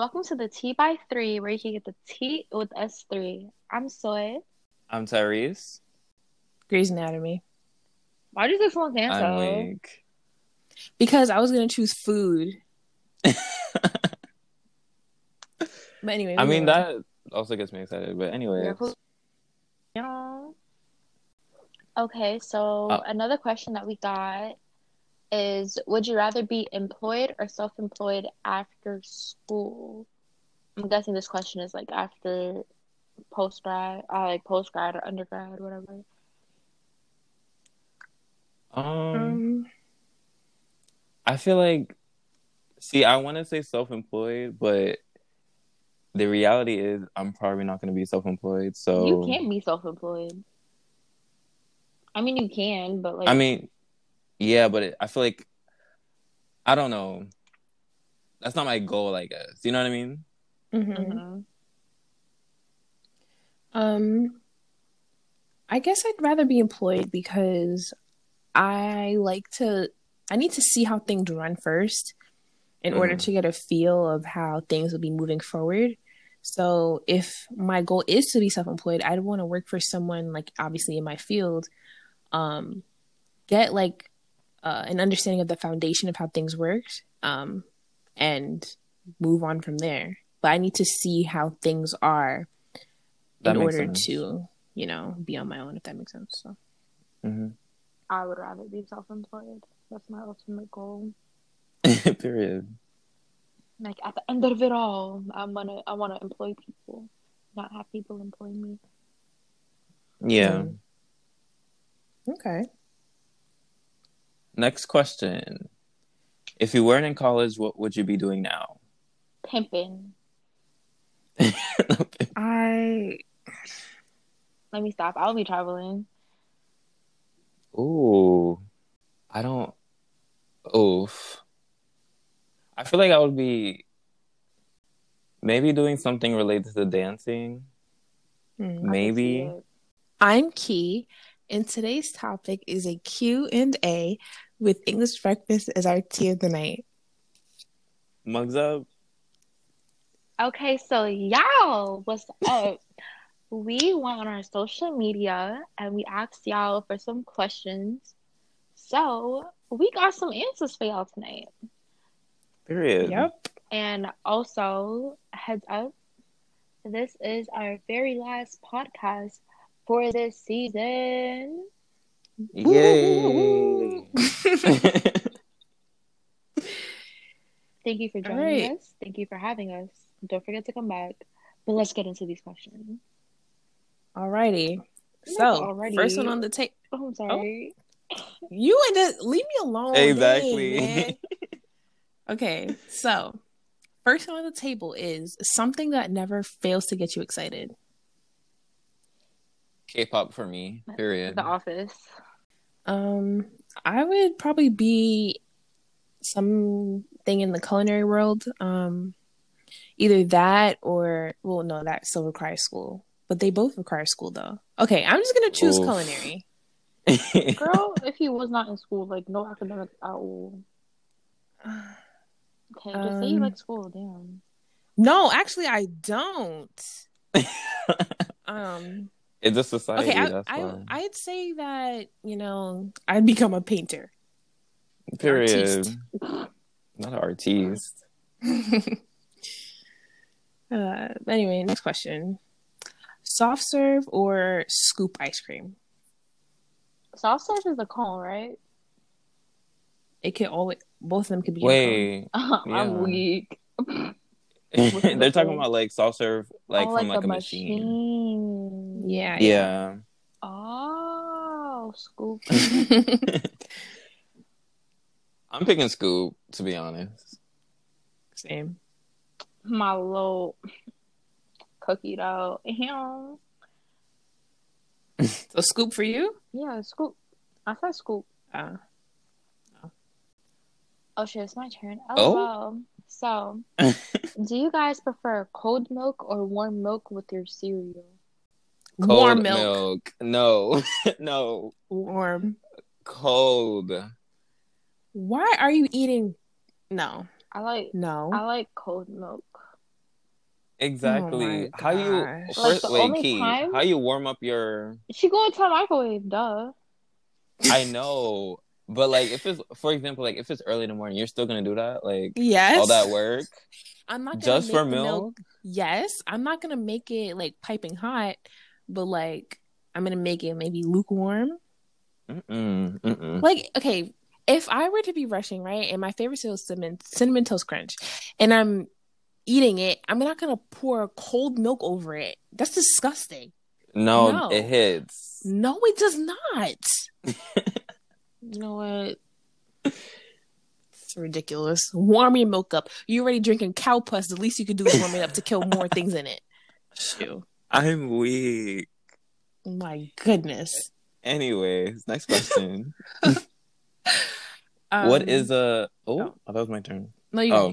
Welcome to the T by three, where you can get the T with us three. I'm Soy. I'm Tyrese. Grey's Anatomy. Why did you take so long to I'm answer? weak. Because I was gonna choose food. But anyway, I mean go. that also gets me excited. But anyway, Yeah. Okay, so Uh, another question that we got is Would you rather be employed or self employed after school? I'm guessing this question is like after post grad, uh, like post grad or undergrad, whatever. um, Um, I feel like, see, I want to say self-employed, but the reality is I'm probably not going to be self-employed. So You can't be self employed. I mean, you can, but like, I mean, yeah, but it, I feel like I don't know. That's not my goal, I guess. You know what I mean? mhm. mhm. Um, I guess I'd rather be employed because I like to. I need to see how things run first in order Mhm. to get a feel of how things will be moving forward. So if my goal is to be self-employed, I'd want to work for someone like obviously in my field, um, get like uh, an understanding of the foundation of how things work, um, and move on from there. But I need to see how things are That in order sense. to, you know, be on my own, if that makes sense. So, hmm I would rather be self employed. That's my ultimate goal. Period. Like at the end of it all, I'm gonna I want to employ people, not have people employ me. Yeah. Mm. okay. Next question. If you weren't in college, what would you be doing now? Pimping. I Let me stop. I'll be traveling. Ooh, I don't. Oof. I feel like I would be maybe doing something related to dancing. Hmm. I can see Maybe. it. I'm Key, and today's topic is a Q and A with English breakfast as our tea of the night. Mugs up. Okay, so y'all, what's up? we went on our social media and we asked y'all for some questions. So we got some answers for y'all tonight. Period. Yep. And also, heads up, this is our very last podcast for this season. Yay. Thank you for joining right. us. Thank you for having us. Don't forget to come back. But let's get into these questions. Alrighty. Not So, already. first one on the tape. Oh, I'm oh. sorry. You and the leave me alone. Exactly. dang, okay, so first one on the table is something that never fails to get you excited. K-pop for me. Period. The Office. Um, I would probably be something in the culinary world. Um, either that or well, no, that still requires school, but they both require school though. Okay, I'm just gonna choose Oof. culinary. Girl, if he was not in school, like no academics at all. Okay, just say you Um, like school. Damn. No, actually, I don't. Um, it's a society. okay, I, that's I why. I'd say that you know I'd become a painter. Period. artiste. Not an artiste. Uh, anyway, next question: soft serve or scoop ice cream? Soft serve is a cone, right? It could always both of them could be. in a cone. Wait, Yeah. I'm weak. they're talking about like soft serve, like oh, from like, a a machine. machine. Yeah, Yeah. Oh, scoop. I'm picking Scoop to be honest. Same. My little cookie dough. Yeah, So scoop for you? yeah, scoop. I said scoop. Uh, Oh shit, it's my turn. Oh. Oh, so do you guys prefer cold milk or warm milk with your cereal? Cold warm milk. No, no, Warm. cold. Why are you eating? No, I like no. I like cold milk. Exactly. Oh how you gosh. Like, first the wait, only Key, time- how you warm up your She go into a microwave, duh. I know. But like if it's for example, like if it's early in the morning, you're still gonna do that? Like Yes. all that work? I'm not gonna Just make for the milk? Yes, I'm not gonna make it like piping hot, but like I'm gonna make it maybe lukewarm. Mm-mm, mm-mm. Like, okay, if I were to be rushing, right, and my favorite cereal is cinnamon cinnamon toast crunch, and I'm eating it, I'm not gonna pour cold milk over it. That's disgusting. No, No. it hits. No, it does not. you know what? It's ridiculous. Warm your milk up. You're already drinking cow pus. The least you could do is warm it up to kill more things in it. Shoot. I'm weak. My goodness. Anyways, next question. Um, what is a oh, oh. oh, that was my turn. No, you oh.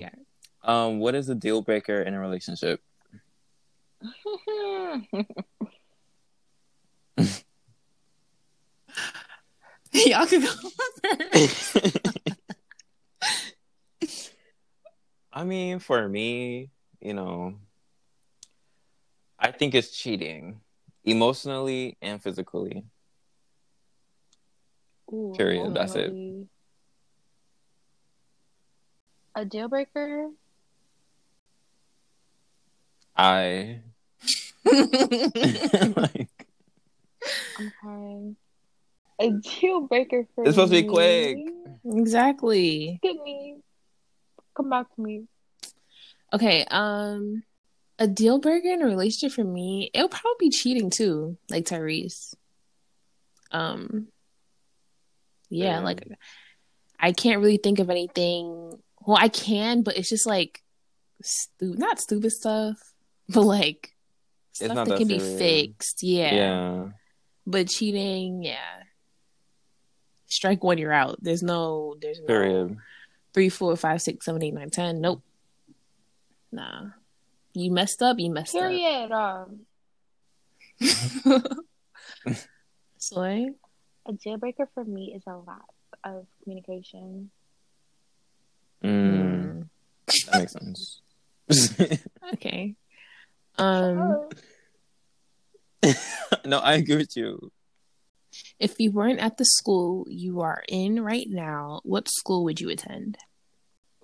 Um, what is a deal breaker in a relationship? Y'all can go first. I mean, for me, you know, I think it's cheating, emotionally and physically. Ooh, Period, that's it. A deal breaker? I like I'm trying. A deal breaker for It's supposed to be quick. exactly. Get me. Come back to me. Okay, um a deal breaker in a relationship for me, it'll probably be cheating too, like Tyrese. Um yeah, Yeah. like I can't really think of anything. Well, I can, but it's just like stu- not stupid stuff, but like stuff not that that can be fixed. Yeah. yeah. But cheating, yeah. Strike one, you're out. There's no there's no Period. three, four, five, six, seven, eight, nine, ten. Nope. Nah. You messed up, you messed Period. Um, up. Soy? a deal breaker for me is a lack of communication. Mm, that makes sense. Okay. Um no, I agree with you. If you weren't at the school you are in right now, what school would you attend?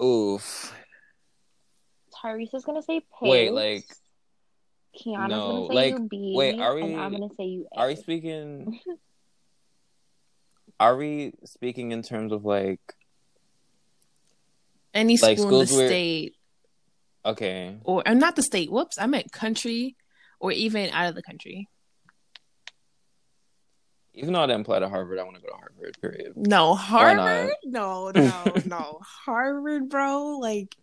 Oof. Tyrese is gonna say Pace. Wait, like, Kiana's no, gonna say like, UB. wait, are And we- I'm gonna say UA. Are we speaking? Are we speaking in terms of like Any school Like in the where- state okay, or uh, not the state. Whoops, I meant country or even out of the country. Even though I didn't apply to Harvard, I want to go to Harvard. Period. No, Harvard? No, no, no. Harvard, bro. Like,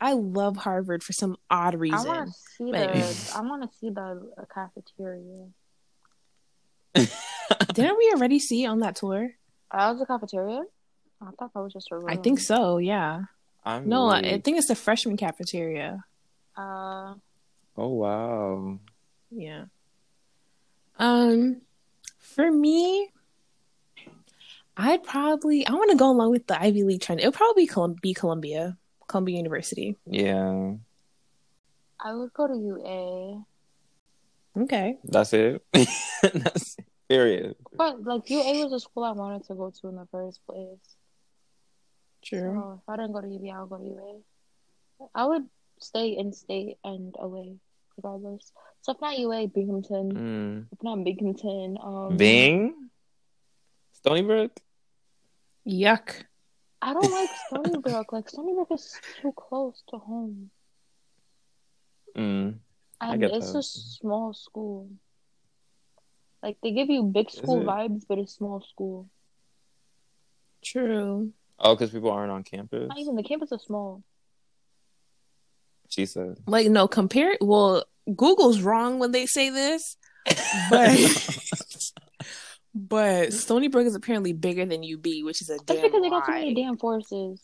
I love Harvard for some odd reason. I reason. want to see But- the. I want to see the uh, cafeteria. Didn't we already see on that tour? Oh, That was the cafeteria. I thought that was just a room. I think so, yeah. I'm No, I, weak. I think it's the freshman cafeteria. Uh, Oh wow. Yeah. Um, for me, I'd probably I want to go along with the Ivy League trend. It'll probably be, Colum- be Columbia, Columbia University. Yeah, I would go to UA, Okay. that's it. that's it. period. but like UA was a school I wanted to go to in the first place. True. So if I didn't go to UB, I would go to UA. I would stay in state and away, regardless. So if not UA, Binghamton. Mm. If not Binghamton, um, Bing, Stony Brook. Yuck. I don't like Stony Brook. Like Stony Brook is too close to home, Mm. I and get it's that. a small school. Like they give you big school vibes, but it's small school. True. Oh, because people aren't on campus. Not even the campus is small. She said. Like no, compare. Well, Google's wrong when they say this, but but Stony Brook is apparently bigger than UB, which is a That's damn because they got so many damn forces.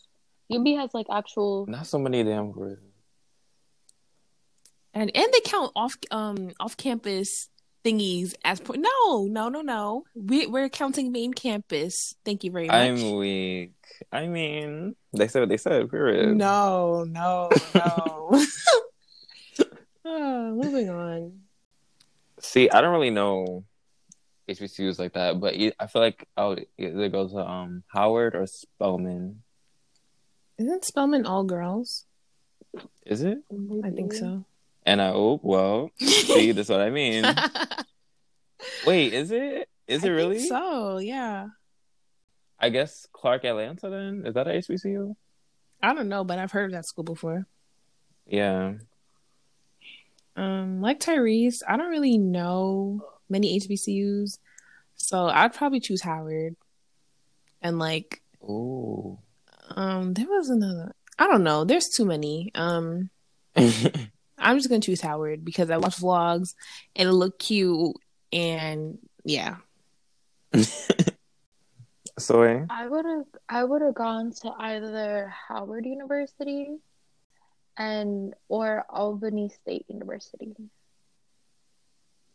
UB has like actual. Not so many damn words. and and they count off um off campus thingies as po- no no no no we we're counting main campus. Thank you very much. I'm weak. I mean, they said what they said. Period. no no no. Oh, moving on. See, I don't really know HBCUs like that, but I feel like I would either go to um Howard or Spelman. Isn't Spelman all girls? Is it? I think so. And I oh well, see, that's what I mean. Wait, is it? Is it I really? so yeah. I guess Clark Atlanta then is that a HBCU? I don't know, but I've heard of that school before. Yeah. Um, like Tyrese, I don't really know many HBCUs, so I'd probably choose Howard. And like, oh, um, there was another. I don't know. There's too many. Um, I'm just gonna choose Howard because I watch vlogs and it look cute and yeah. Soy. I would have I would have gone to either Howard University and or Albany State University.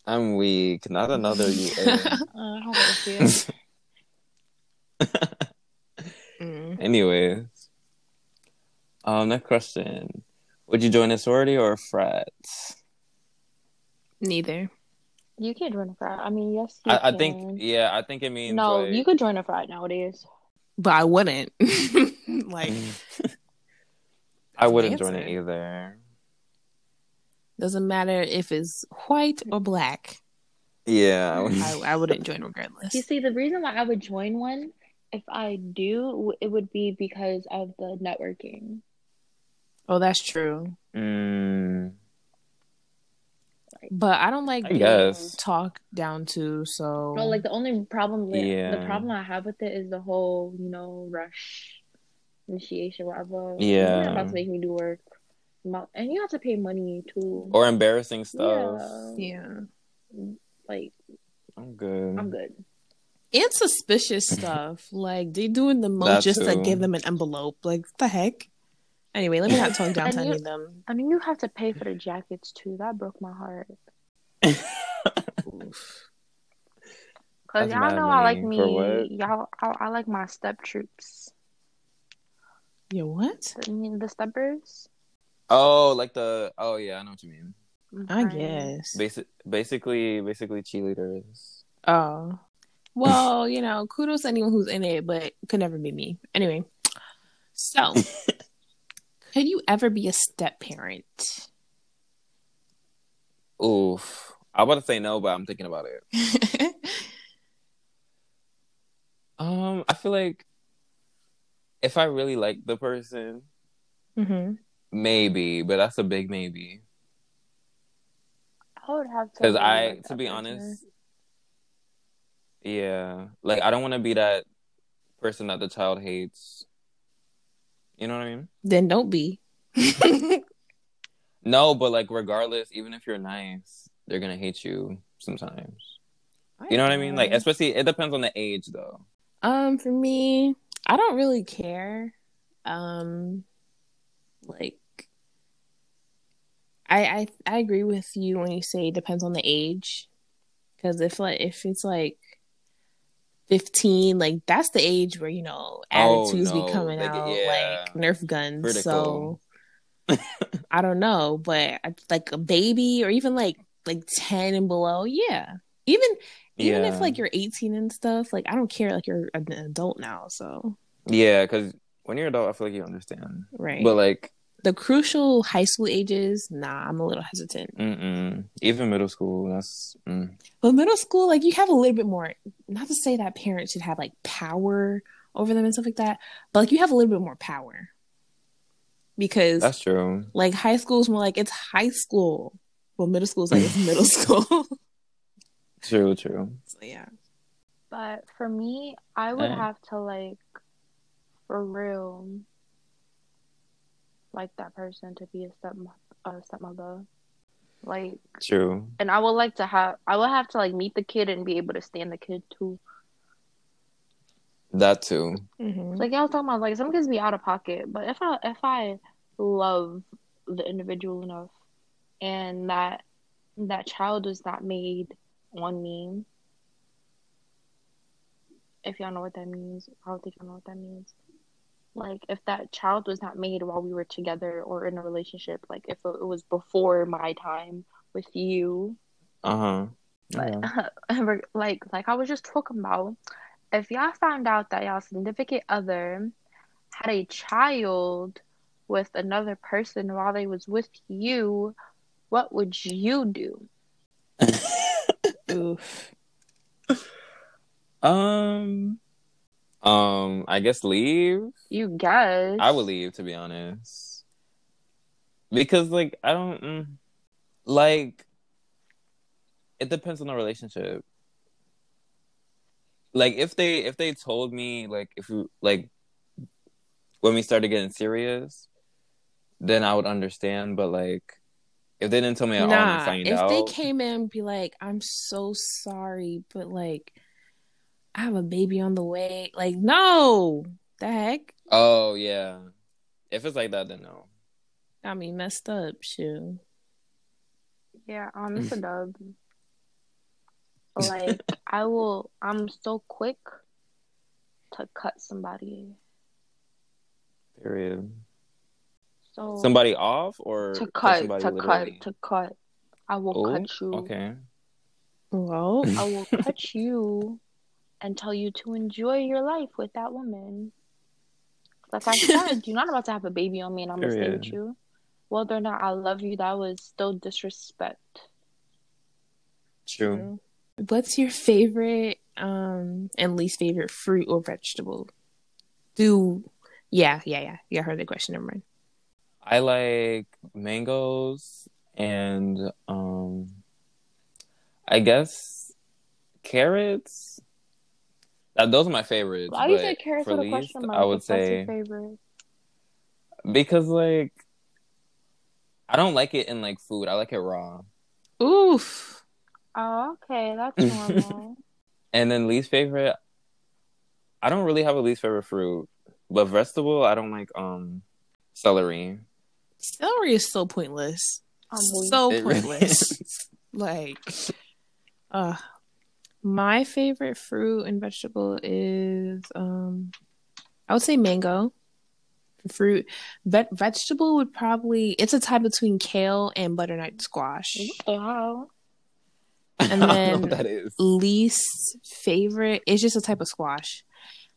I'm weak. Not another UA. Uh, how about you? Mm. Anyways. Um, next question. Would you join a sorority or a frat? Neither. You can't join a frat. I mean, yes, you I, I think yeah, I think it means no, like, you could join a frat nowadays. But I wouldn't. like, mm. I wouldn't join it either. doesn't matter if it's white or black. Yeah. I, I wouldn't join regardless. You see, the reason why I would join one, if I do, it would be because of the networking. Oh, that's true. Mm, But I don't like I being guess. talked down to. So No, like the only problem with the problem I have with it is the whole, you know, rush initiation, whatever. Yeah. You're about to make me do work. And you have to pay money too. or embarrassing stuff. Yeah. yeah, Like, I'm good. I'm good. and suspicious stuff. Like they doing the most just to too. give them an envelope. Like what the heck. Anyway, let me not talk down to any you- of them. I mean, you have to pay for the jackets too. That broke my heart. Cause That's y'all know I like money. For what? me. Y'all, I, I like my step troops. Yeah, what? I mean, the steppers. oh, like the oh yeah, I know what you mean. Mm-hmm. I guess. Basic, basically, basically cheerleaders. Oh. Well, you know, kudos to anyone who's in it, but could never be me. Anyway. So could you ever be a step parent? Oof. I'm about to say no, but I'm thinking about it. Um, I feel like if I really like the person, hmm maybe, but that's a big maybe. I would have to. Because really I, like to that be person. honest, yeah, like I don't want to be that person that the child hates. You know what I mean? Then don't be. No, but like regardless, even if you're nice, they're gonna hate you sometimes. You know what I mean? Like especially it depends on the age though. Um, for me, I don't really care. Um, like, I I I agree with you when you say it depends on the age, because if like if it's like fifteen, like that's the age where you know Oh, attitudes no. be coming get- out yeah. like Nerf guns. Critical. So I don't know, but like a baby or even like like ten and below, yeah. Even even yeah. if like you're 18 and stuff, like I don't care. Like you're an adult now, so yeah, because when you're adult, I feel like you understand. right. But like, the crucial high school ages, nah, I'm a little hesitant. mm-mm. even middle school, that's mm. But middle school, like you have a little bit more. Not to say that parents should have like power over them and stuff like that, but like you have a little bit more power because that's true. like high school is more like it's high school, well middle school is like it's middle school. True, true. so yeah, But for me, I would have to like, for real, like that person to be a step a stepmother. Like, True. and I would like to have. I would have to like meet the kid and be able to stand the kid too. That too. hmm Like I was talking about, like some kids be out of pocket, but if I if I love the individual enough, and that that child is not made on me, if y'all know what that means, I don't think y'all know what that means. Like if that child was not made while we were together or in a relationship, like if it was before my time with you, Uh huh. But like like I was just talking about, if y'all found out that y'all significant other had a child with another person while they was with you, what would you do? Oof. um, um, I guess leave. You guess. I would leave to be honest, because like I don't mm, like. It depends on the relationship. Like if they if they told me like if you like when we started getting serious, then I would understand. But like if they didn't tell me at all and Nah, find if out, they came in and be like, I'm so sorry, but like, I have a baby on the way. Like, no, the heck? oh yeah, if it's like that, then no. Got me messed up, shoe. Yeah, um, it's a dub. Like I will. I'm so quick to cut somebody. Period. So Somebody off or to cut, somebody to literally? cut, to cut. I will Oh, cut you. Okay. Well, I will cut you and tell you to enjoy your life with that woman. Like I said, you're not about to have a baby on me and I'm gonna stay with Period. you. Whether or not I love you, that was still disrespect. True. what's your favorite um and least favorite fruit or vegetable? Do yeah, yeah, yeah. Yeah, I heard the question. Never mind. I like mangoes and um I guess carrots. Uh, those are my favorites. Why do you but say carrots for with a least, question mark? I would if that's say favorite. because like I don't like it in like food. I like it raw. Oof. Oh, okay, that's normal. And then least favorite, I don't really have a least favorite fruit, but vegetable I don't like um celery. Celery is so pointless. I'm so It really pointless. like uh my favorite fruit and vegetable is um I would say mango. Fruit Ve- vegetable would probably it's a tie between kale and butternut squash. Hell? And I don't know then that is. Least favorite it's just a type of squash.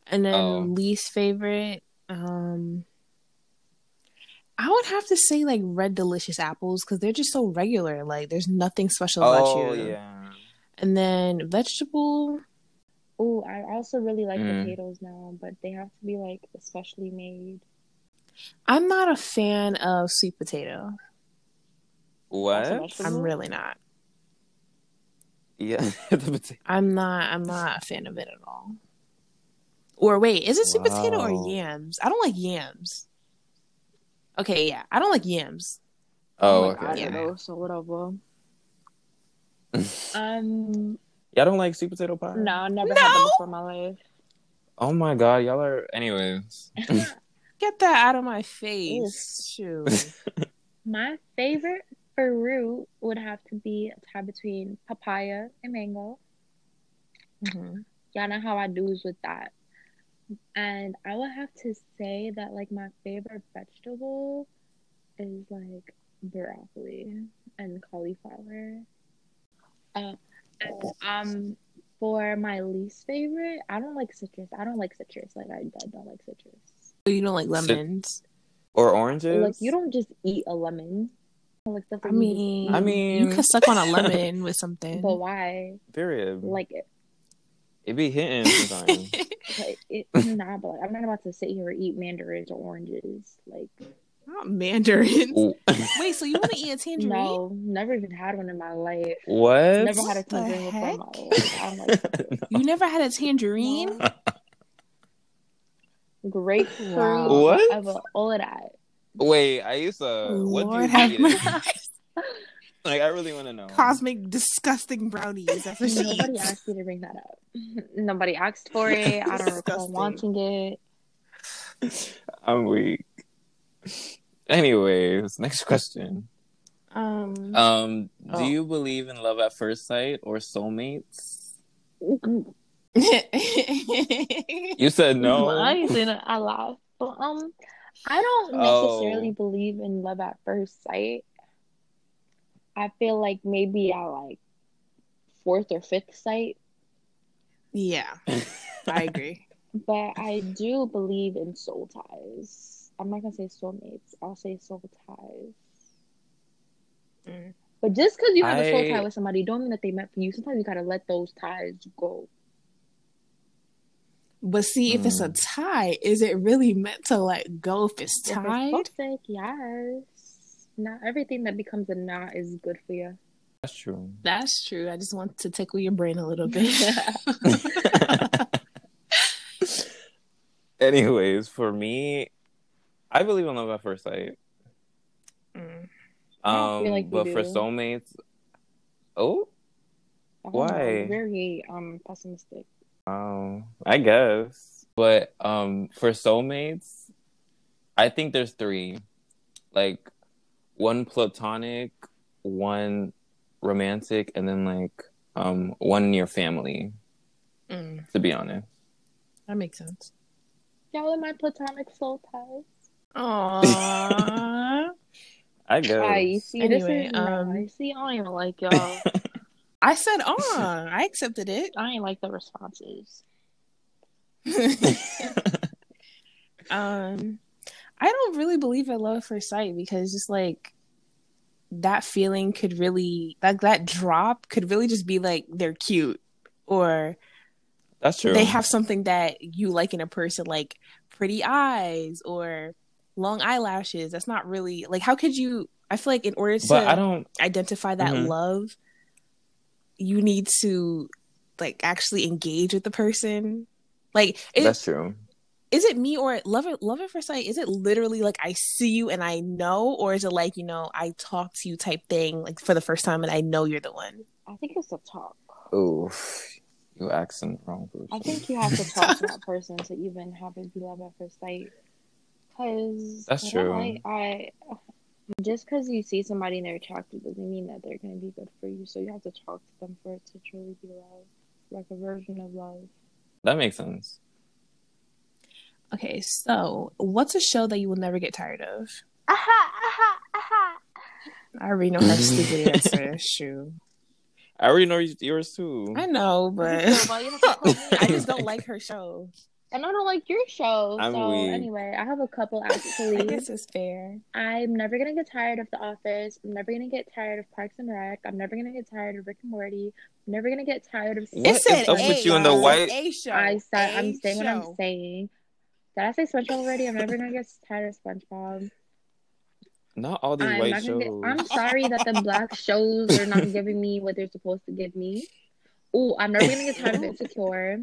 And then Oh. least favorite um I would have to say like red delicious apples because they're just so regular. Like there's nothing special about Oh you. yeah. And then vegetable, Oh, I also really like Mm. potatoes now, but they have to be like especially made. I'm not a fan of sweet potato. What? I'm really not. Yeah, the potato. I'm not. I'm not a fan of it at all. Or wait, is it sweet potato or yams? I don't like yams. Okay, yeah, I don't like yams. Oh, my okay. God, yeah. though, so whatever. Um, Y'all don't like sweet potato pie? no, I never No. had them before in my life. Oh my god, y'all are. Anyways, Get that out of my face. Shoot. My favorite fruit would have to be a tie between papaya and mango. Mhm. Y'all know how I do's with that. And I would have to say that like my favorite vegetable is like broccoli and cauliflower. Uh, um, for my least favorite, I don't like citrus. I don't like citrus. Like I, I don't like citrus. So you don't like lemons? or oranges. Like you don't just eat a lemon. Like stuff I that you just mean. I mean- you could suck on a lemon with something. but why? Period. Like it, it be hitting sometimes. like, it nah, but like, I'm not about to sit here and eat mandarins or oranges. Like Not mandarins. Wait, so you want to eat a tangerine? no, never even had one in my life. what? Never had a tangerine before in my life. I'm like You never had a tangerine? No. grapefruit, Wow. What? whatever, all of that. Wait, I used to. What do Lord you have eat? mercy. Like, I really want to know. Cosmic disgusting brownies. That's what she Nobody eats. asked me to bring that up. Nobody asked for it. I don't recall wanting it. I'm weak. Anyways, next question. Um, Um, do Oh. you believe in love at first sight or soulmates? You said no. I ain't saying it. I laugh. But um, I don't Oh. necessarily believe in love at first sight. I feel like maybe I like fourth or fifth sight, Yeah, I agree. but I do believe in soul ties. I'm not gonna say soulmates. I'll say soul ties. Mm. But just because you have a soul tie with somebody, don't mean that they meant for you. Sometimes you gotta let those ties go. But see, if it's a Mm. tie, is it really meant to let go if it's If it's tied? toxic, yes. Not everything that becomes a knot is good for you. That's true. That's true. I just want to tickle your brain a little bit. Anyways, for me, I believe in love at first sight. Mm. I Um, feel like you but for soulmates, oh, I don't know, Why? Very um pessimistic. um, I guess. But um, for soulmates, I think there's three, like one platonic, one romantic, and then like um one near family. Mm. To be honest, That makes sense. Y'all are my platonic soul ties. Aww. I guess. Ah, you see, Anyway, this is no, um, I see. I don't even like y'all. I said on. I accepted it. I ain't like the responses. um, I don't really believe in love at first sight because just like that feeling could really like that drop could really just be like they're cute or That's true. they have something that you like in a person like pretty eyes or long eyelashes that's not really like how could you i feel like in order to but I don't. identify that Mhm. love you need to like actually engage with the person like it, That's true. is it me or love it love at first sight is it literally like i see you and i know or is it like you know i talk to you type thing like for the first time and i know you're the one I think it's a talk. Oof, you asking the wrong person. I think you have to talk to that person to even have it be love at first sight. Cause That's true. don't like- I just because you see somebody and they're attractive doesn't mean that they're gonna be good for you. So you have to talk to them for it to truly be love, like a version of love. that makes sense. okay so what's a show that you will never get tired of Aha, aha, aha. i already know her stupid answer shoot I already know yours too. i know but Well, you have to tell me. i just don't like her show And I don't like your show. I'm so weak. anyway, I have a couple actually. this is fair I'm never gonna get tired of The Office. I'm never gonna get tired of Parks and Rec. I'm never gonna get tired of Rick and Morty. I'm never gonna get tired of. What it is said up a, with you and the white- a show I said I'm A saying what I'm saying. Did I say SpongeBob already? I'm never gonna get tired of SpongeBob. Not all these I'm white shows. get. I'm sorry that the black shows are not giving me what they're supposed to give me. Oh, I'm never gonna get tired of Insecure.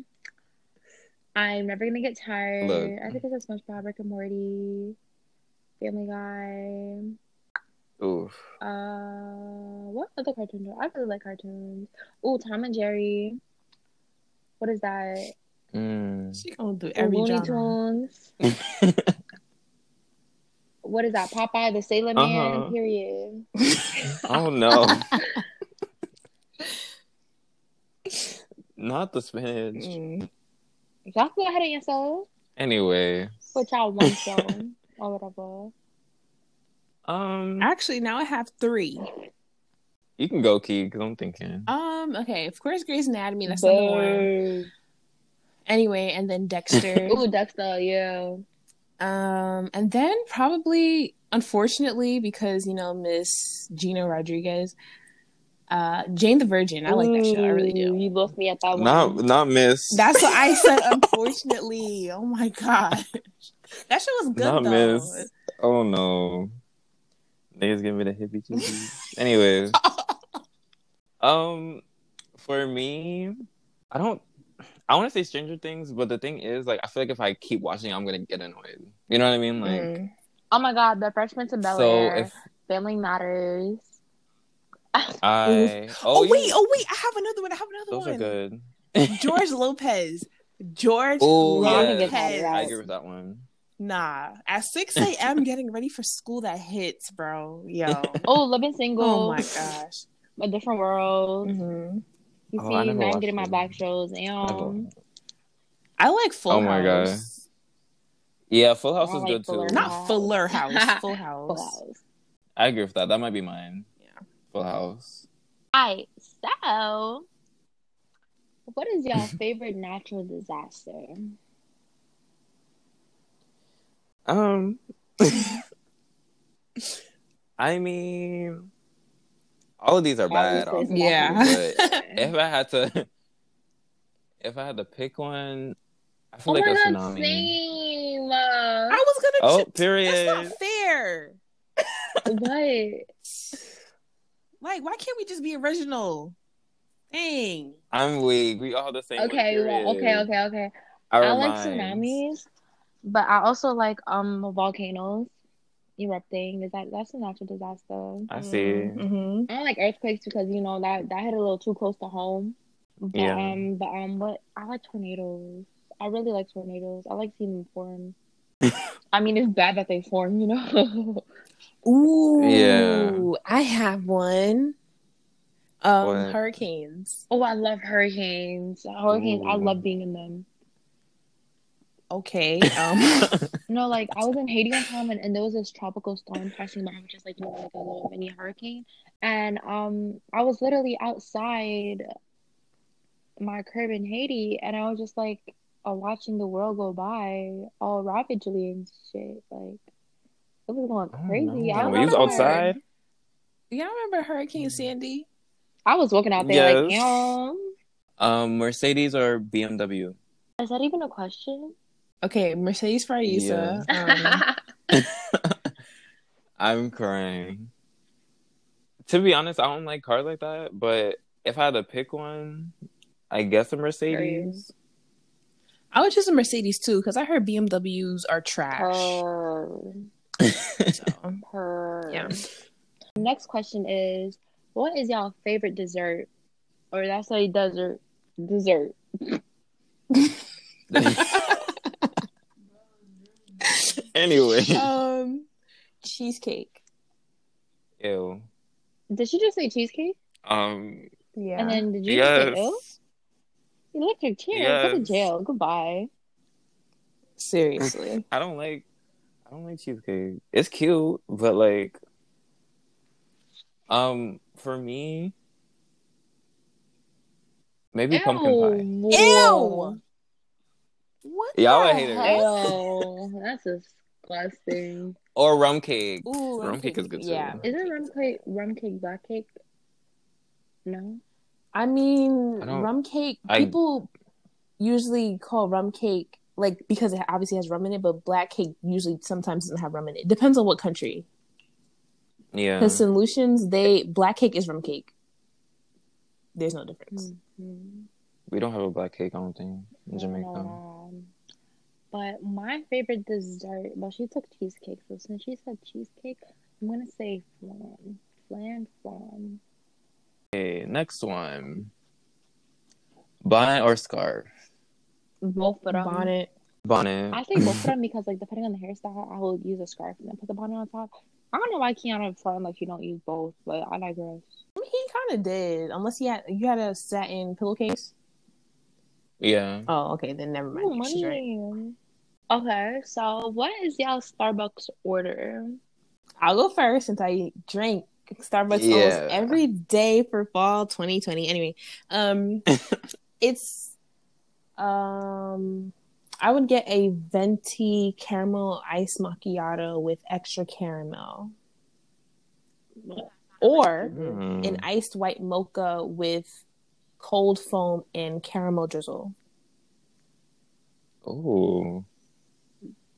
I'm never gonna get tired. Look. I think it's SpongeBob, Rick and Morty, Family Guy. Oof. Uh, what other cartoons? I really like cartoons. Oh, Tom and Jerry. What is that? Mm. she gonna do every Looney genre Tunes. What is that? Popeye the Sailor Man. Uh-huh. Period. oh no. Not the spinach. Mm. Y'all go ahead and answer. Anyway, What y'all want so or whatever. um, Actually, now I have three. you can go, Key, because I'm thinking. Um, okay, of course, Grey's Anatomy. That's number one. Anyway, and then Dexter. Ooh, Dexter, yeah. um, and then probably, unfortunately, because you know Miss Gina Rodriguez, uh, Jane the Virgin. I like that show. I really do. You lost me at that Not, one. not Miss. That's what I said. Unfortunately, oh my god, that show was good Not though. Miss. Oh no. Niggas give me the hippie chippies. Anyways, um, for me, I don't. I want to say Stranger Things, but the thing is, like, I feel like if I keep watching, I'm gonna get annoyed. You know what I mean? Like, Mm. Oh my god, The Freshman to of Bel so Air. if Family Matters. I, Oh, oh, wait, yeah, oh wait, I have another one. I have another those one. are good. George Lopez. George Oh, Yeah, I yeah, can get that Lopez. right. I agree with that one. Nah, at 6 a.m. getting ready for school that hits, bro. Yo. Oh, Living Single. Oh my gosh. A Different World. hmm You Oh, see, I now I'm getting my it. black shows. I Um, I like Full Oh my God. House. Yeah, Full House I is like good Fuller too. House. Not Fuller House. Full House. Full House. House. I agree with that. That might be mine. Yeah. Full House. Alright, so What is y'all favorite natural disaster? Um, I mean, all of these are bad. Obviously, obviously, Yeah. if I had to, if I had to pick one, I feel Oh like my a god, tsunami. same. I was gonna. Oh, ch- That's period. not fair. what? Like, why can't we just be original? Dang. I'm weak. We all the same. Okay, well, okay, okay, okay. Our I like tsunamis, but I also like um volcanoes erupting. Is that that's a natural disaster? I see. Mm-hmm. I don't like earthquakes because you know that that hit a little too close to home. But Yeah. um, but um, what I like tornadoes. I really like tornadoes. I like seeing them form. I mean, it's bad that they form, you know. Ooh. Yeah. I have one. Um, What? hurricanes. oh, I love hurricanes. Hurricanes. I love being in them. Okay. Um. No, like I was in Haiti one time and, and there was this tropical storm passing by, which is like you know like a little mini hurricane. And um I was literally outside my crib in Haiti and I was just like uh, watching the world go by all ravagely and shit. Like it was going crazy. know. I Were you outside? Y'all remember Hurricane Sandy? I was walking out there like, Yes. um, Um, Mercedes or BMW? is that even a question? Okay, Mercedes Farisa. Um, I'm crying. To be honest, I don't like cars like that, but if I had to pick one, I guess a Mercedes. I would choose a Mercedes too because I heard BMWs are trash. Purr. So, Purr. yeah. Next question is, what is y'all favorite dessert? Or that's a desert dessert. anyway, um, cheesecake. ew. Did she just say cheesecake? Um, Yeah. And then did you just say ill? yes. Electric chair. Go to jail. Goodbye. Seriously. I don't like. I don't like cheesecake. It's cute, but like, um, for me, maybe pumpkin pie. Ew. What? Y'all the are haters. hell? Ew. That's disgusting. Or rum cake. Ooh, rum cake is good too. Yeah. Isn't rum cake rum cake black cake? No. I mean, I rum cake. I- People usually call rum cake like because it obviously has rum in it, but black cake usually sometimes doesn't have rum in it. Depends on what country. Yeah. Because St. Lucians, they black cake is rum cake. There's no difference. Mhm. We don't have a black cake, I don't think, in Jamaica. no, no. But my favorite dessert, well, she took cheesecake, so since she said cheesecake, I'm gonna say flan. Flan, flan. Okay, next one. Bonnet or scarf? Both of them. Bonnet. Bonnet. I say both of them because, like, depending on the hairstyle, I will use a scarf and then put the bonnet on top. I don't know why Kiana front like you don't use both, but I digress. I mean, he kind of did, unless he had you had a satin pillowcase. Yeah. Oh, okay, then never mind. Ooh, She's right. money. Okay, so what is y'all Starbucks order? I'll go first since I drink Starbucks Yeah. almost every day for fall 2020. Anyway, um, it's um, I would get a venti caramel ice macchiato with extra caramel, or Mm. an iced white mocha with cold foam and caramel drizzle. Oh.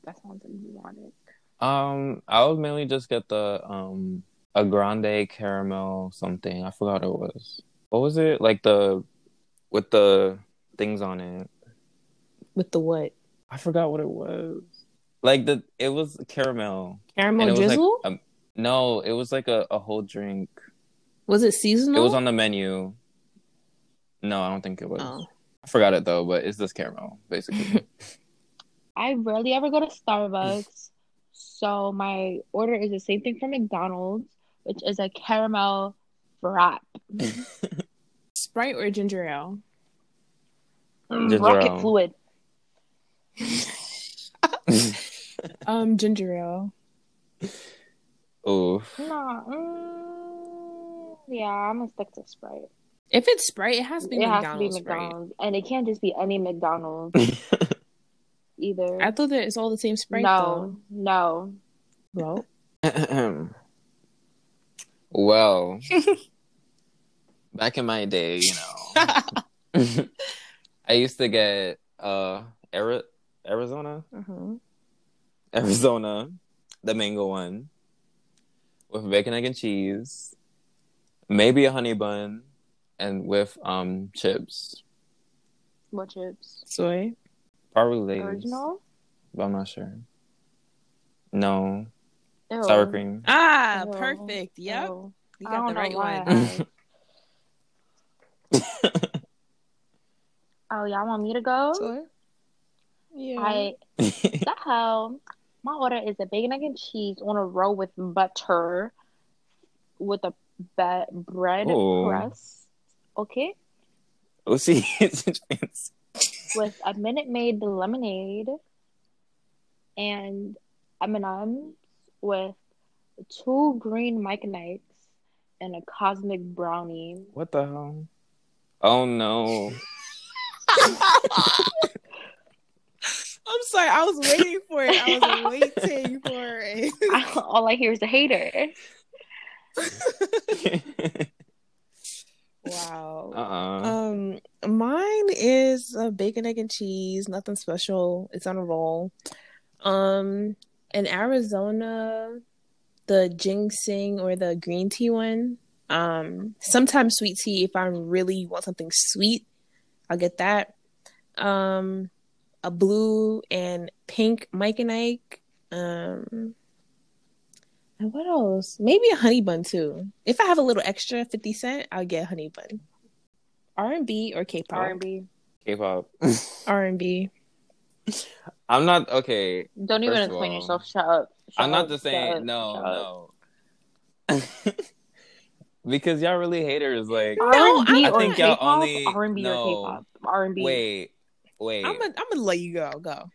That sounds exotic. Um, I would mainly just get the um a grande caramel something. I forgot what it was. What was it? Like the with the things on it. With the what? I forgot what it was. Like the it was caramel. Caramel And it was drizzle? like um, no, it was like a, a whole drink. was it seasonal? It was on the menu. No, I don't think it was. Oh. I forgot it though, but it's this caramel, basically. I rarely ever go to Starbucks, so my order is the same thing from McDonald's, which is a caramel frap. Sprite or ginger ale? Ginger Rocket ale. fluid. Um, ginger ale. Ooh. Nah, mm, yeah, I'm gonna stick to Sprite. If it's Sprite, it has to be it has McDonald's. to be McDonald's, and it can't just be any McDonald's either. I thought that it's all the same Sprite. though. no, no. Well, well, back in my day, you know, I used to get uh Ari- Arizona, uh-huh. Arizona, the mango one, with bacon, egg, and cheese, maybe a honey bun, and with um chips, What chips? soy. probably Lay's, Original? but I'm not sure. No, Ew. sour cream. Ah, Ew. perfect. Yep, Ew. you I got don't the know right why one. I- Oh, y'all want me to go? Soy. Yeah. I the hell. My order is a bacon, egg, and cheese on a roll with butter, with a be- bread Ooh. crust. Okay, we'll see. with a Minute Maid lemonade and M&M's with two green Mike and Ikes and a cosmic brownie. what the hell? Oh no. I'm sorry. I was waiting for it. I was waiting for it. All I hear is a hater. wow. uh-uh. Um, mine is a bacon, egg, and cheese. Nothing special. It's on a roll. Um, in Arizona, the ginseng or the green tea one. Um, sometimes sweet tea. If I really want something sweet, I'll get that. Um, a blue and pink Mike and Ike. Um, and what else? Maybe a honey bun too. If I have a little extra fifty cent, I'll get a honey bun. R and B or K-pop? R&B. K-pop. R and B. I'm not okay. Don't even explain all, yourself. Shut up. Shut I'm not up, just saying up, no, no. because y'all really haters. Like, No, R&B I think y'all K-pop? only- R&B no. or K-pop? R&B. wait, wait. I'm gonna I'm gonna let you go. Go.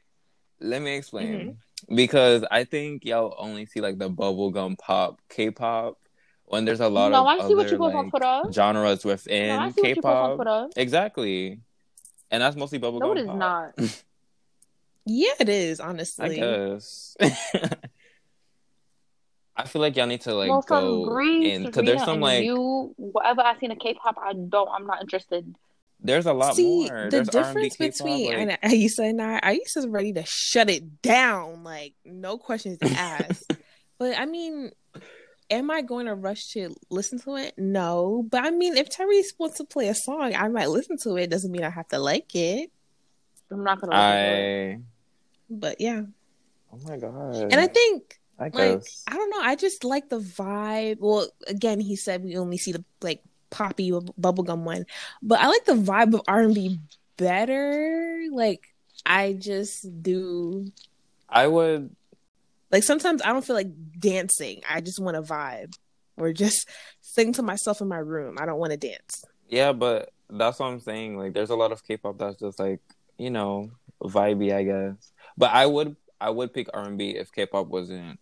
Let me explain. Mm-hmm. Because I think y'all only see like the bubblegum pop K-pop when there's a lot no, of I see other what you like, put up. genres within see what you guys want K-pop. Exactly. And that's mostly bubblegum No, it is pop. not. Yeah, it is I honestly. guess. I feel like y'all need to like well, go Greece, in because there's some like you, whatever I seen in K-pop, I don't. I'm not interested. There's a lot See more. the There's difference R&B, between K-pop, like, and Aisa and I. Aisa's ready to shut it down, like no questions asked. but I mean, am I going to rush to listen to it? No, but I mean, if Tyrese wants to play a song, I might listen to it. Doesn't mean I have to like it. I'm not gonna. listen to it. I But yeah, oh my god. and I think I like guess I don't know. I just like the vibe. Well, again, he said we only see the like poppy bubblegum one, but I like the vibe of R and B better. Like I just do. I would Like sometimes I don't feel like dancing. I just want to vibe or just sing to myself in my room. I don't want to dance. yeah, but that's what I'm saying. Like there's a lot of K-pop that's just like you know vibey, I guess. But I would I would pick R&B if K-pop wasn't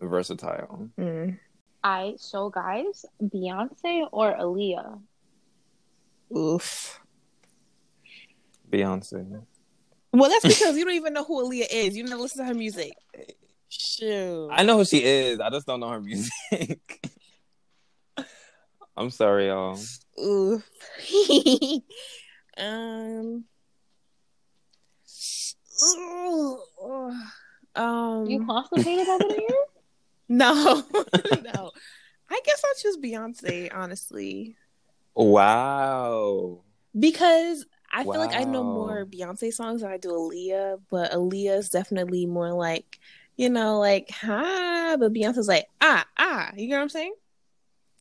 versatile. Mm. I so guys, Beyonce or Aaliyah? Oof. Beyonce. Well, that's because you don't even know who Aaliyah is. You never listen to her music. Shoot. I know who she is. I just don't know her music. I'm sorry, y'all. Ooh. um. ooh, um. You constipated over there? no, no. I guess I'll choose Beyonce, honestly, Wow. because I feel like I know more Beyonce songs than I do Aaliyah. But Aaliyah is definitely more like, you know, like ah. But Beyonce's like ah ah. You know what I'm saying?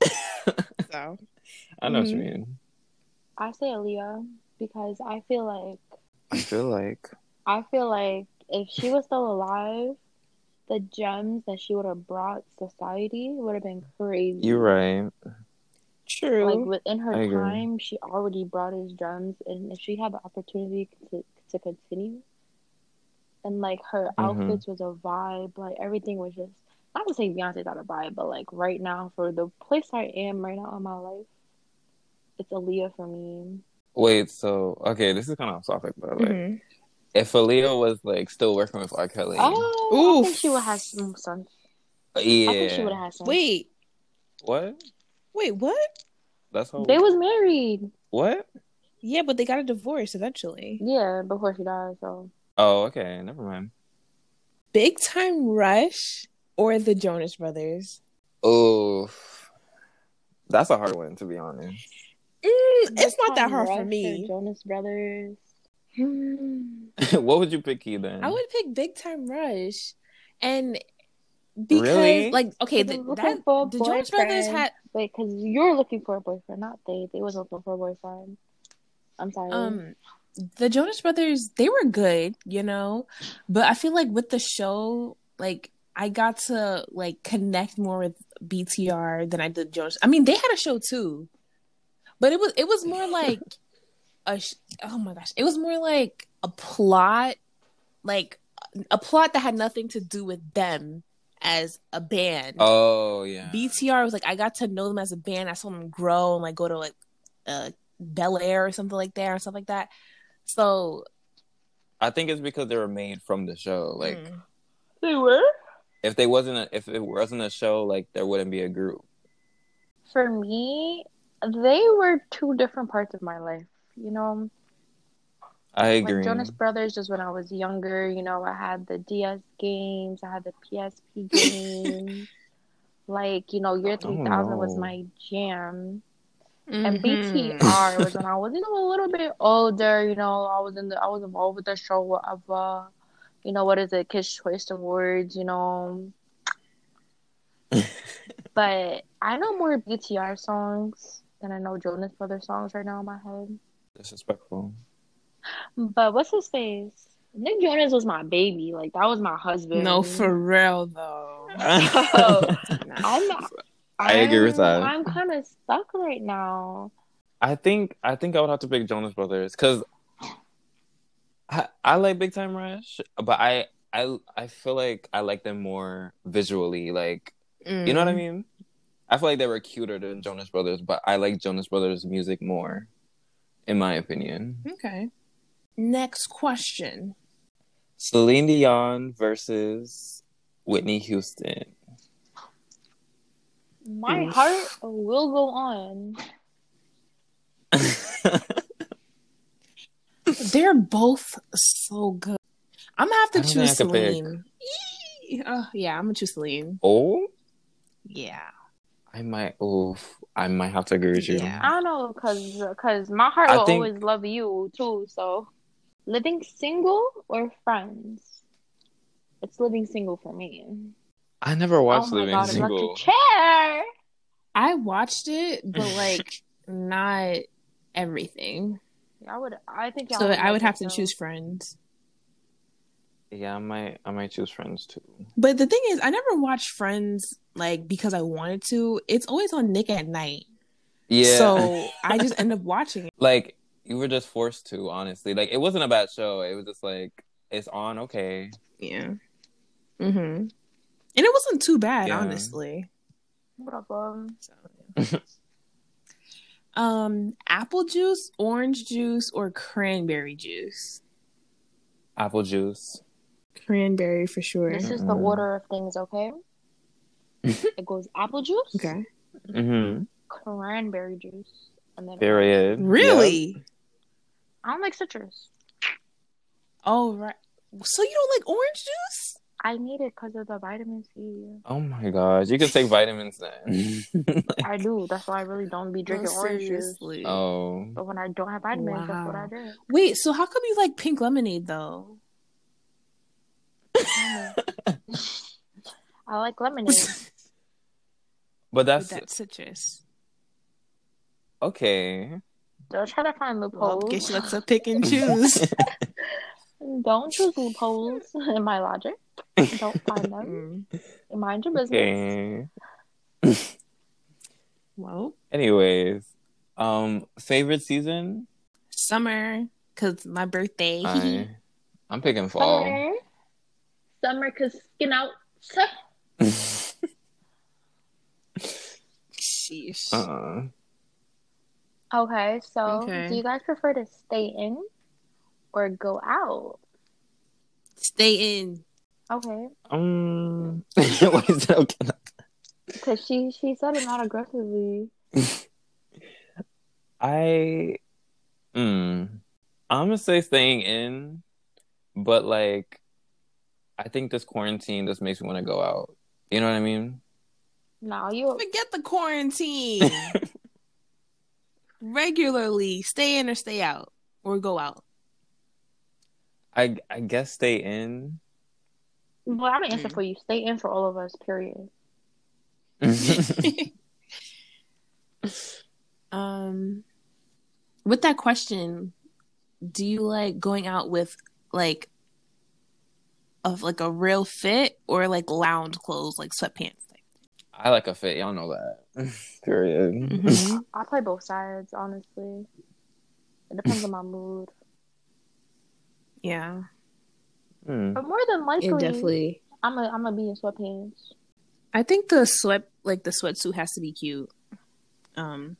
so I know what you Mhm. mean. I say Aaliyah because I feel like I feel like I feel like if she was still alive, the gems that she would have brought society would have been crazy. you're right. true. Like within her I agree. time, she already brought us gems, and if she had the opportunity to to continue, and like her Mhm. outfits was a vibe, like everything was just not to say Beyonce's not a vibe, but like right now for the place I am right now in my life, it's Aaliyah for me. Wait, so okay, this is kind of off topic, but like, Mhm. If Aaliyah was like still working with R. Kelly, Oh, I think she would have some sons. yeah, I think she would have had some. Wait, what? wait, what? That's how. They was married. what? Yeah, but they got a divorce eventually. Yeah, before she died. So Oh, okay, never mind. Big Time Rush or the Jonas Brothers? Oh, that's a hard one to be honest. Mm, it's not that hard for Rush or me. Jonas Brothers. Hmm. what would you pick, Key, then? I would pick Big Time Rush, and because Really? like okay, Because the, I'm that for the Jonas Brothers boyfriend. had Wait, because you're looking for a boyfriend, not they. They was looking for a boyfriend. I'm sorry. um the Jonas Brothers they were good, you know, but I feel like with the show, like I got to like connect more with BTR than I did Jonas. I mean, they had a show too, but it was it was more like a oh my gosh, it was more like a plot, like a plot that had nothing to do with them as a band. Oh yeah. BTR was like I got to know them as a band. I saw them grow and like go to like uh Bel Air or something like that or stuff like that. So I think it's because they were made from the show. Like, mm. they were. if they wasn't, a, if it wasn't a show, like there wouldn't be a group. For me, they were two different parts of my life. You know, I agree. like Jonas Brothers, just when I was younger. You know, I had the DS games, I had the PSP games. like you know, Year Oh, Three Thousand was my jam. And Mhm. BTR was when I was, you know, a little bit older. You know, I was in the, I was involved with the show, whatever. You know, what is it, Kids Choice Awards? You know, but I know more BTR songs than I know Jonas Brothers songs right now in my head. Disrespectful. But what's his face? Nick Jonas was my baby. Like that was my husband. No, for real though. I'm. I agree with that. I'm kind of stuck right now. I think I think I would have to pick Jonas Brothers because I, I like Big Time Rush, but I I I feel like I like them more visually. Like you know what I mm. mean? I feel like they were cuter than Jonas Brothers, but I like Jonas Brothers music more, in my opinion. Okay. Next question. Celine Dion versus Whitney Houston. My Oof. heart will go on. They're both so good. I'm gonna have to I don't think choose I could. Celine. Yee. Uh, yeah, I'm gonna choose Celine. oh, Yeah. I might. Oh, I might have to agree with you. Yeah. I don't know, cause, cause my heart I will think- always love you too. So, living single or friends? It's living single for me. I never oh watched oh my Living god, Single. electric chair. I watched it, but like not everything. I would. I think. y'all So I would have to though. choose Friends. Yeah, I might. I might choose Friends too. But the thing is, I never watched Friends like because I wanted to. It's always on Nick at night. Yeah. So I just end up watching it. like you were just forced to. Honestly, like it wasn't a bad show. It was just like it's on. Okay. Yeah. Mm-hmm. And it wasn't too bad, Yeah. honestly. What up, um? So, um, apple juice, orange juice, or cranberry juice? Apple juice. Cranberry for sure. This is the order of things, okay? it goes apple juice, Okay. Mm-hmm. cranberry juice, and then Period. Really? I don't like citrus. Oh right. So you don't like orange juice? I need it because of the vitamin C. Oh my gosh, you can take vitamins then. I do. That's why I really don't be drinking No, orange juice. oh, But when I don't have vitamins, that's what I Wow. do. Wait, so how come you like pink lemonade though? I like lemonade. but With that's that citrus. okay. Don't try to find Well, loopholes. guess you like to pick and choose. Don't choose loopholes in my logic. Don't find them. Mind your business. Okay. Well, Anyways, um, favorite season? summer, cause my birthday. I, I'm picking fall. Summer. Summer, cause skin out. Sheesh. uh-uh. Okay, so Okay. do you guys prefer to stay in or go out? Stay in. Okay, Um, what is that? Okay. because she she said it not aggressively. I, mm, I'm gonna say staying in, but like, I think this quarantine just makes me want to go out. You know what I mean? No, you Forget the quarantine. Regularly, stay in or stay out, or go out. I I guess stay in. well, I'm gonna answer Mm. for you. Stay in for all of us. Period. um, with that question, do you like going out with like of like a real fit or like lounge clothes, like sweatpants? I like a fit. Y'all know that. Period. Mhm. I play both sides, honestly. It depends on my mood, Yeah, Hmm. but more than likely, it definitely. I'm a I'm gonna be in sweatpants. I think the sweat, like the sweatsuit, has to be cute. Um,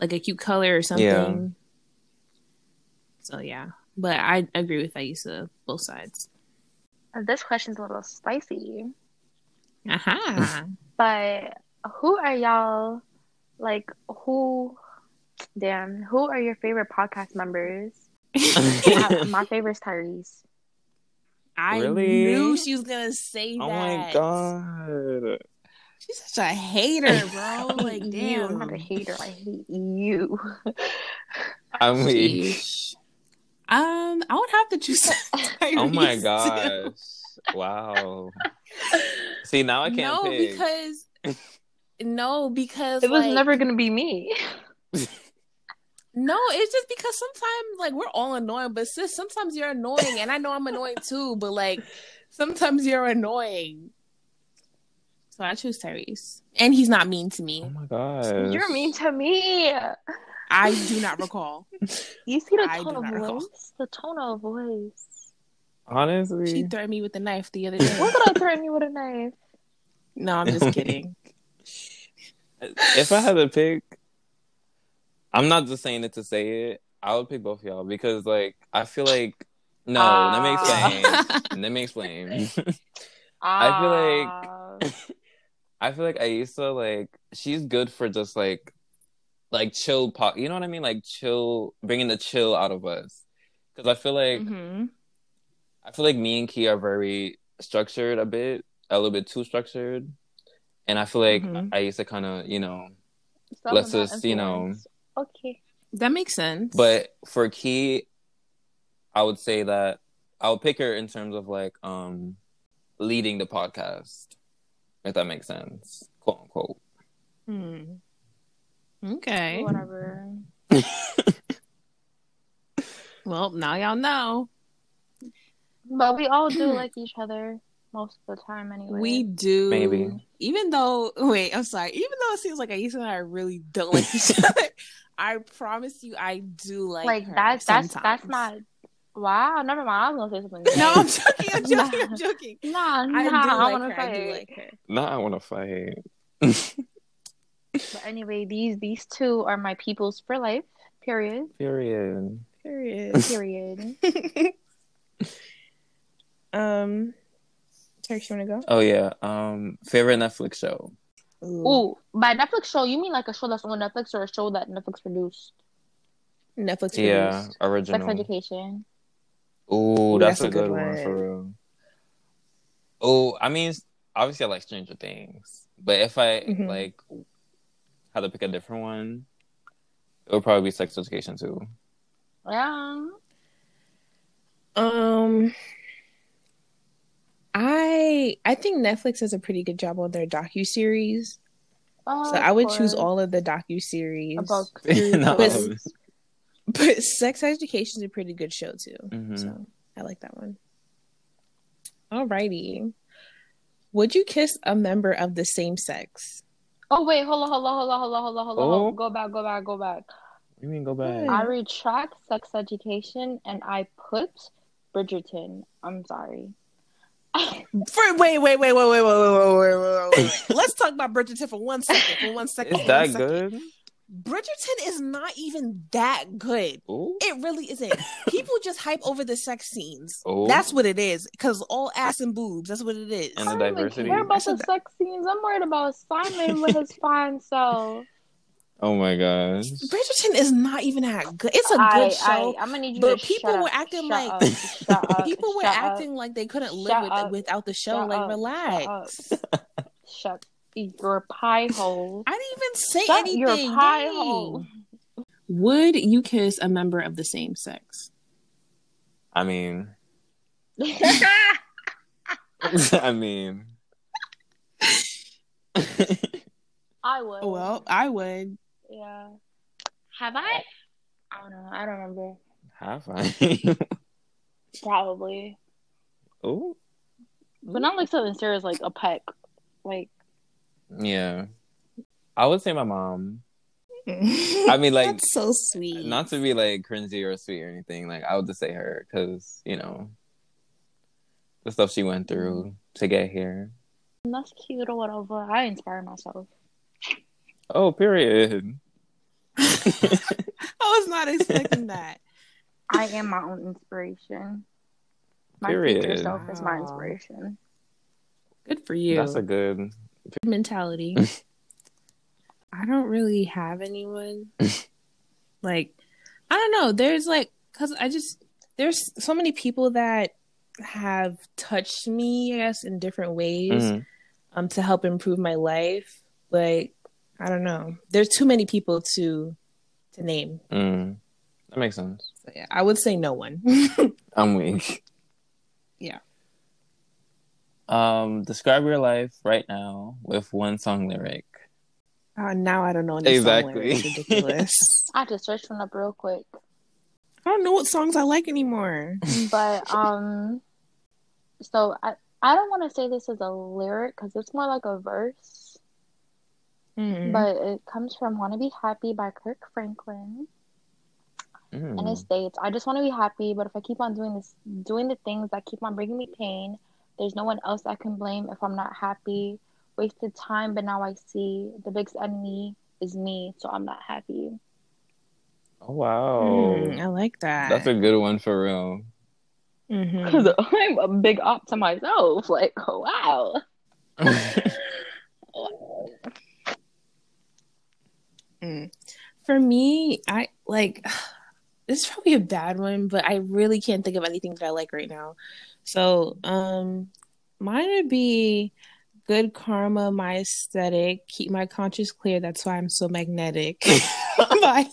like a cute color or something. Yeah. So yeah, but I agree with Aisa both sides. This question's a little spicy, Aha. but who are y'all? Like who? Damn, who are your favorite podcast members? my, my favorite's Tyrese. I Really? knew she was gonna say that. Oh my god. she's such a hater, bro. Like, you, damn. I'm not a hater. I hate you. I'm weak. Sheesh. Um, I would have to choose. Oh my Tyrese, gosh. Wow. See now I can't No, pick. because no, because It was like, never gonna be me. No, it's just because sometimes like we're all annoying, but sis, sometimes you're annoying, and I know I'm annoying too. But like sometimes you're annoying. So I choose Tyrese, and he's not mean to me. Oh my gosh. You're mean to me. I do not recall. You see the I tone do of not recall. voice? The tone of voice. Honestly. She threatened me with a knife the other day. When did I threaten you with a knife? No, I'm just kidding. if I had to pick, I'm not just saying it to say it. I would pick both of y'all because, like, I feel like no. let me ah. explain. let me explain. Ah. I feel like-. I feel like Aisa, like, she's good for just like, like chill pop. You know what I mean? Like chill, bringing the chill out of us. Because I feel like hmm I feel like me and Key are very structured a bit, a little bit too structured, and I feel like Mhm. to kind of, you know, So let's about just, you know. Okay. That makes sense. But for Key, I would say that I would pick her in terms of like um leading the podcast, if that makes sense, quote unquote. Hmm. Okay. Whatever. Well, now y'all know. But we all do like each other most of the time anyway. We do. Maybe. Even though, wait, I'm sorry. Even though it seems like Aisa and I really don't like each other, I promise you, I do like like her that's that's that's sometimes. not wow, never mind. I was gonna say something. No, I'm joking. I'm joking. I'm joking. Nah, nah, I do I like wanna her. I do fight. like her. Now I want to fight. But anyway, these these two are my peoples for life. Period. Period. Period. Period. um, Turks, you want to go? Oh yeah. Um, favorite Netflix show. Ooh, by Netflix show, you mean like a show that's on Netflix or a show that Netflix produced? Netflix. Yeah, produced. Sex. Education. Ooh, Ooh, that's, that's a a good good one one. for real. Oh, I mean, obviously I like Stranger Things, but if I Mhm. like had to pick a different one, it would probably be Sex Education too. Yeah. Um, I I think Netflix does a pretty good job on their docu series. Oh, So I would of choose all of the docu series. No. period. But Sex Education is a pretty good show too. Mhm. So I like that one. Alrighty. Would you kiss a member of the same sex? Oh wait, hold on, hold on, hold on, hold on, hold on, hold on. hold Oh. on. Go back, go back, go back. You mean go back? I retract sex education and I put Bridgerton. I'm sorry. For, wait, wait, wait, wait, wait, wait, wait, wait, wait, wait, wait, wait. Let's talk about Bridgerton for one second. For one second. Is that one second. good? Bridgerton is not even that good. Ooh. It really isn't. People just hype over the sex scenes. Ooh. That's what it is. Because all ass and boobs. That's what it is. And I the don't diversity. care about I the said sex scenes. I'm worried about Simon with his fine self. Oh my gosh. Bridgerton is not even that good. It's a good I, show. I, am gonna need you but to people shut were up, acting like- up, shut up, People were shut acting up, like they couldn't live with up. without the show. Shut like, up. relax. Shut up. shut your pie hole. I didn't even say Shut anything. your pie Dang. hole. Would you kiss a member of the same sex? I mean, I mean, I would. Well, I would. yeah. Have I? I don't know. I don't remember. Have I? Probably, Oh. but not like something serious, like a peck. Like Yeah. I would say my mom. I mean, like, That's so sweet. not to be like cringy or sweet or anything. Like, I would just say her because, you know, the stuff she went through to get here. that's cute or whatever. I inspire myself. Oh, period. I was not expecting that. I am my own inspiration. My Period. future self is my inspiration. Good for you. That's a good. Mentality. I don't really have anyone. like, I don't know. There's like, cause I just there's so many people that have touched me, I guess, in different ways, Mhm. um, to help improve my life. Like, I don't know. There's too many people to to name. Mm. That makes sense. So yeah, I would say no one. I'm weak. Yeah. Um, describe your life right now with one song lyric. uh, now I don't know any Exactly. song lyrics. Ridiculous. I had to search one up real quick. I don't know what songs I like anymore. But um so I I don't want to say this as a lyric cuz it's more like a verse, Mm. but it comes from "Want to Be Happy" by Kirk Franklin. Mm. And it states, I just want to be happy, but if I keep on doing this, doing the things that keep on bringing me pain, there's no one else I can blame if I'm not happy. Wasted time, but now I see the biggest enemy is me, so I'm not happy. Oh wow, Mm, I like that. that's a good one for real. Mhm. Because I'm a big op to myself. Like, wow. Mm. For me, I like this is probably a bad one, but I really can't think of anything that I like right now. So, um, mine would be good karma, my aesthetic, keep my conscience clear. That's why I'm so magnetic. Bye.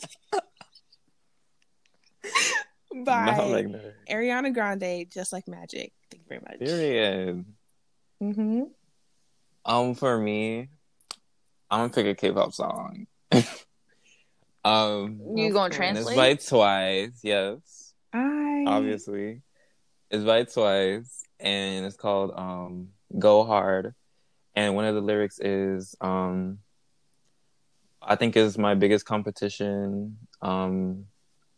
by Not like. Ariana Grande, just like magic. Thank you very much. Period. Mm-hmm. Um, for me, I'm gonna pick a K-pop song. um, You gonna and it's translate? by Twice. Yes, I obviously, it's by Twice, and it's called um "Go Hard." And one of the lyrics is um, I think is my biggest competition. Um,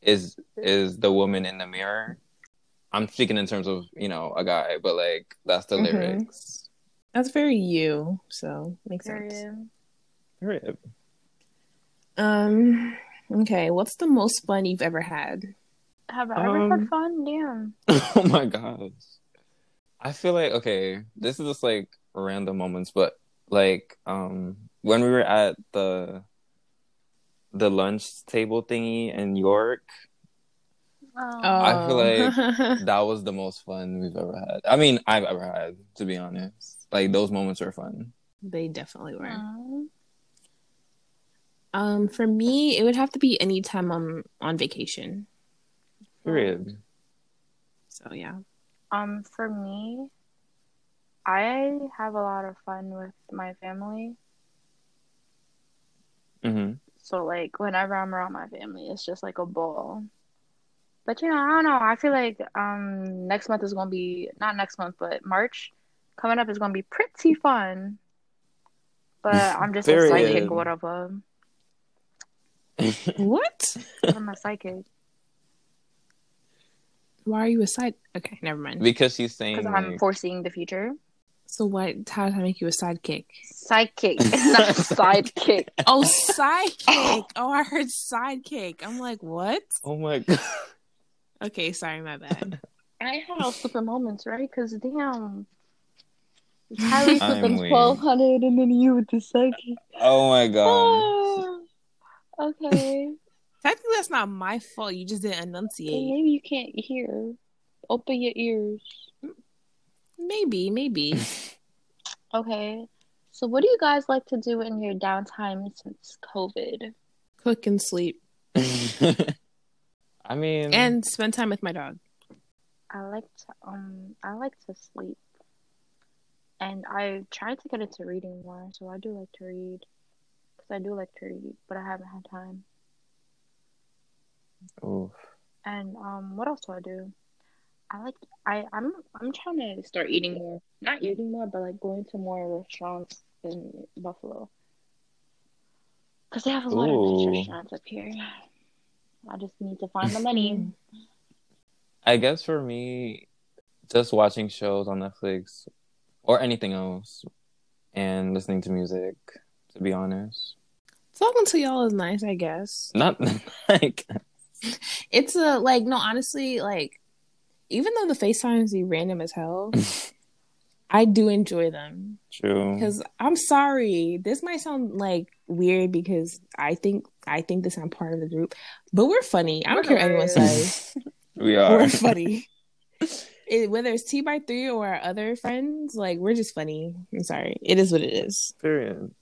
is is the woman in the mirror. I'm speaking in terms of you know a guy, but like that's the Mhm. lyrics. that's very you, so makes sense. Period. Period. Um. Okay. What's the most fun you've ever had? Have I ever Um, had fun? Damn. oh my gosh. I feel like okay, this is just like random moments, but like um when we were at the the lunch table thingy in York, Oh. I feel like that was the most fun we've ever had. I mean, I've ever had, to be honest. Like those moments were fun. they definitely were. Aw. Um, for me, it would have to be anytime I'm on vacation. Period. So yeah. Um, for me, I have a lot of fun with my family. hmm So like whenever I'm around my family, it's just like a ball. But you know, I don't know. I feel like um next month is gonna be not next month, but March coming up is gonna be pretty fun. But I'm just a Period. psychic whatever. What? I'm a psychic Why are you a side? Okay, never mind. because she's saying because I'm like, foreseeing the future. So what? How did I make you a sidekick? Sidekick, not sidekick. Oh, sidekick. Oh, I heard sidekick. I'm like, what? Oh my god. Okay, sorry, my bad. I had all super moments, right? Because damn, Kyrie I'm flipping twelve hundred, and then you with the sidekick. Oh my god. Oh, okay. Technically, that's not my fault. You just didn't Then enunciate. maybe you can't hear. Open your ears. Maybe, maybe. Okay. So, what do you guys like to do in your downtime since COVID? Cook and sleep I mean, and spend time with my dog. I like to um I like to sleep. And I tried to get into reading more, so I do like to read. Cuz I do like to read, but I haven't had time. Oof. And um what else do I do? I like I I'm I'm trying to start eating more. Not eating more, but like going to more restaurants in Buffalo. Cuz they have a lot of Ooh. nice restaurants up here. I just need to find the money. I guess for me, just watching shows on Netflix or anything else and listening to music, to be honest. Talking to y'all is nice, I guess. Not like, It's a like no, honestly, like even though the FaceTimes be random as hell, I do enjoy them. true. Because I'm sorry, this might sound like weird because I think I think this I'm part of the group, but we're funny. I don't We're care what anyone says. We are. we're funny. It, whether it's T by three or our other friends, like we're just funny. I'm sorry. It is what it is. Period.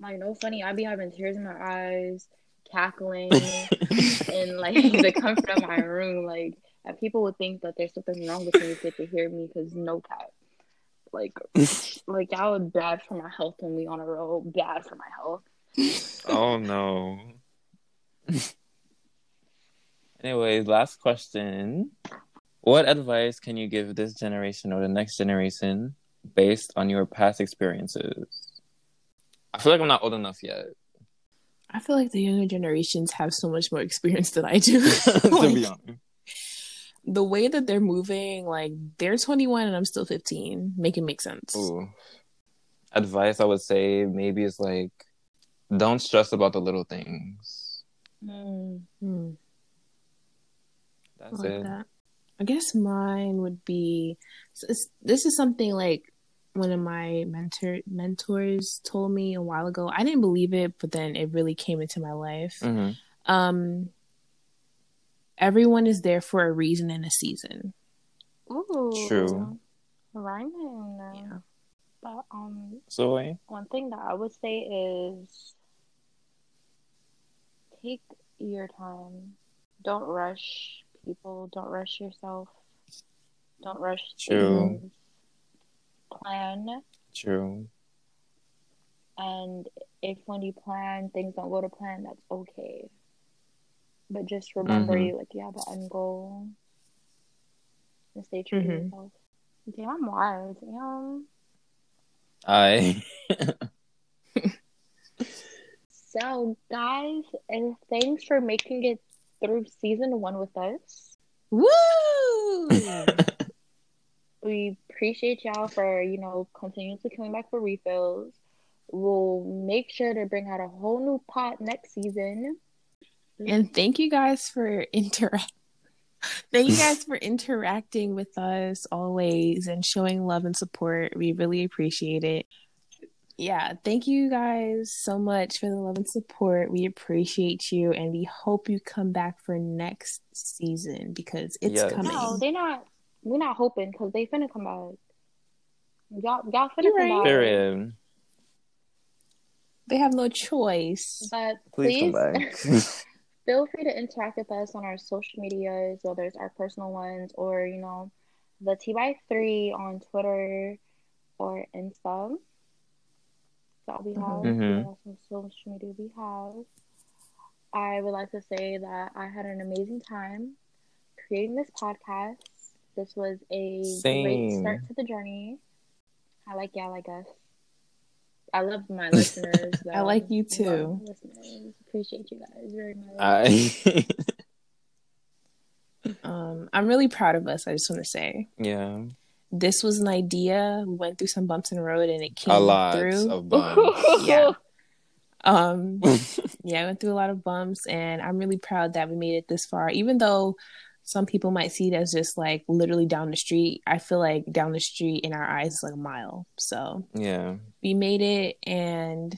Like no funny, I be having tears in my eyes, cackling in like the comfort of my room. Like and people would think that there's something wrong with me if they could hear me because no cap. Like like that would bad for my health when we on a roll. Bad for my health. oh no. Anyways, last question. What advice can you give this generation or the next generation based on your past experiences? I feel like I'm not old enough yet. I feel like the younger generations have so much more experience than I do. to be Like, honest. the way that they're moving, like they're 21 and I'm still 15. Make it make sense. Ooh. Advice I would say maybe is like don't stress about the little things. Mm. Hmm. I That's like it. that. I guess mine would be this is something like one of my mentor mentors told me a while ago. I didn't believe it, but then it really came into my life. hmm Um everyone is there for a reason and a season. Ooh. True. Rhyming. Yeah. But um So one thing that I would say is take your time. Don't rush people. Don't rush yourself. Don't rush True. things. Plan. True. And if when you plan things don't go to plan, that's okay. But just remember Mhm. you like you have an end goal. And stay true to Mhm. yourself. Damn, I'm wise. Damn. I So, guys, and thanks for making it through season one with us. Woo! We appreciate y'all for, you know, continuously coming back for refills. We'll make sure to bring out a whole new pot next season. and thank you guys for interact Thank you guys for interacting with us always and showing love and support. We really appreciate it. Yeah, thank you guys so much for the love and support. We appreciate you and we hope you come back for next season because it's Yes. coming. No, they're not. We're not hoping because they finna come back. Y'all, y'all finna You're come right. back. period. They have no choice. But Please please, come back. feel free to interact with us on our social medias, whether it's our personal ones or you know, the T by three on Twitter or Insta. That we have. Mhm. What else on social media we have? I would like to say that I had an amazing time creating this podcast. This was a great start to the journey. I like y'all, I guess. I love my listeners. I like you too. my listeners. Appreciate you guys very much. I Um, I'm really proud of us. I just want to say. yeah. this was an idea. We went through some bumps in the road and it came a lot through. of bumps. yeah. Um yeah, I went through a lot of bumps and I'm really proud that we made it this far. Even though some people might see it as just like literally down the street. I feel like down the street in our eyes is like a mile. So yeah, we made it and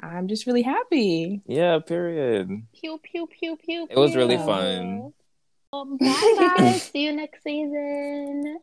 I'm just really happy. Yeah, period. Pew pew pew pew. It was really pew. fun. Um, bye guys. See you next season.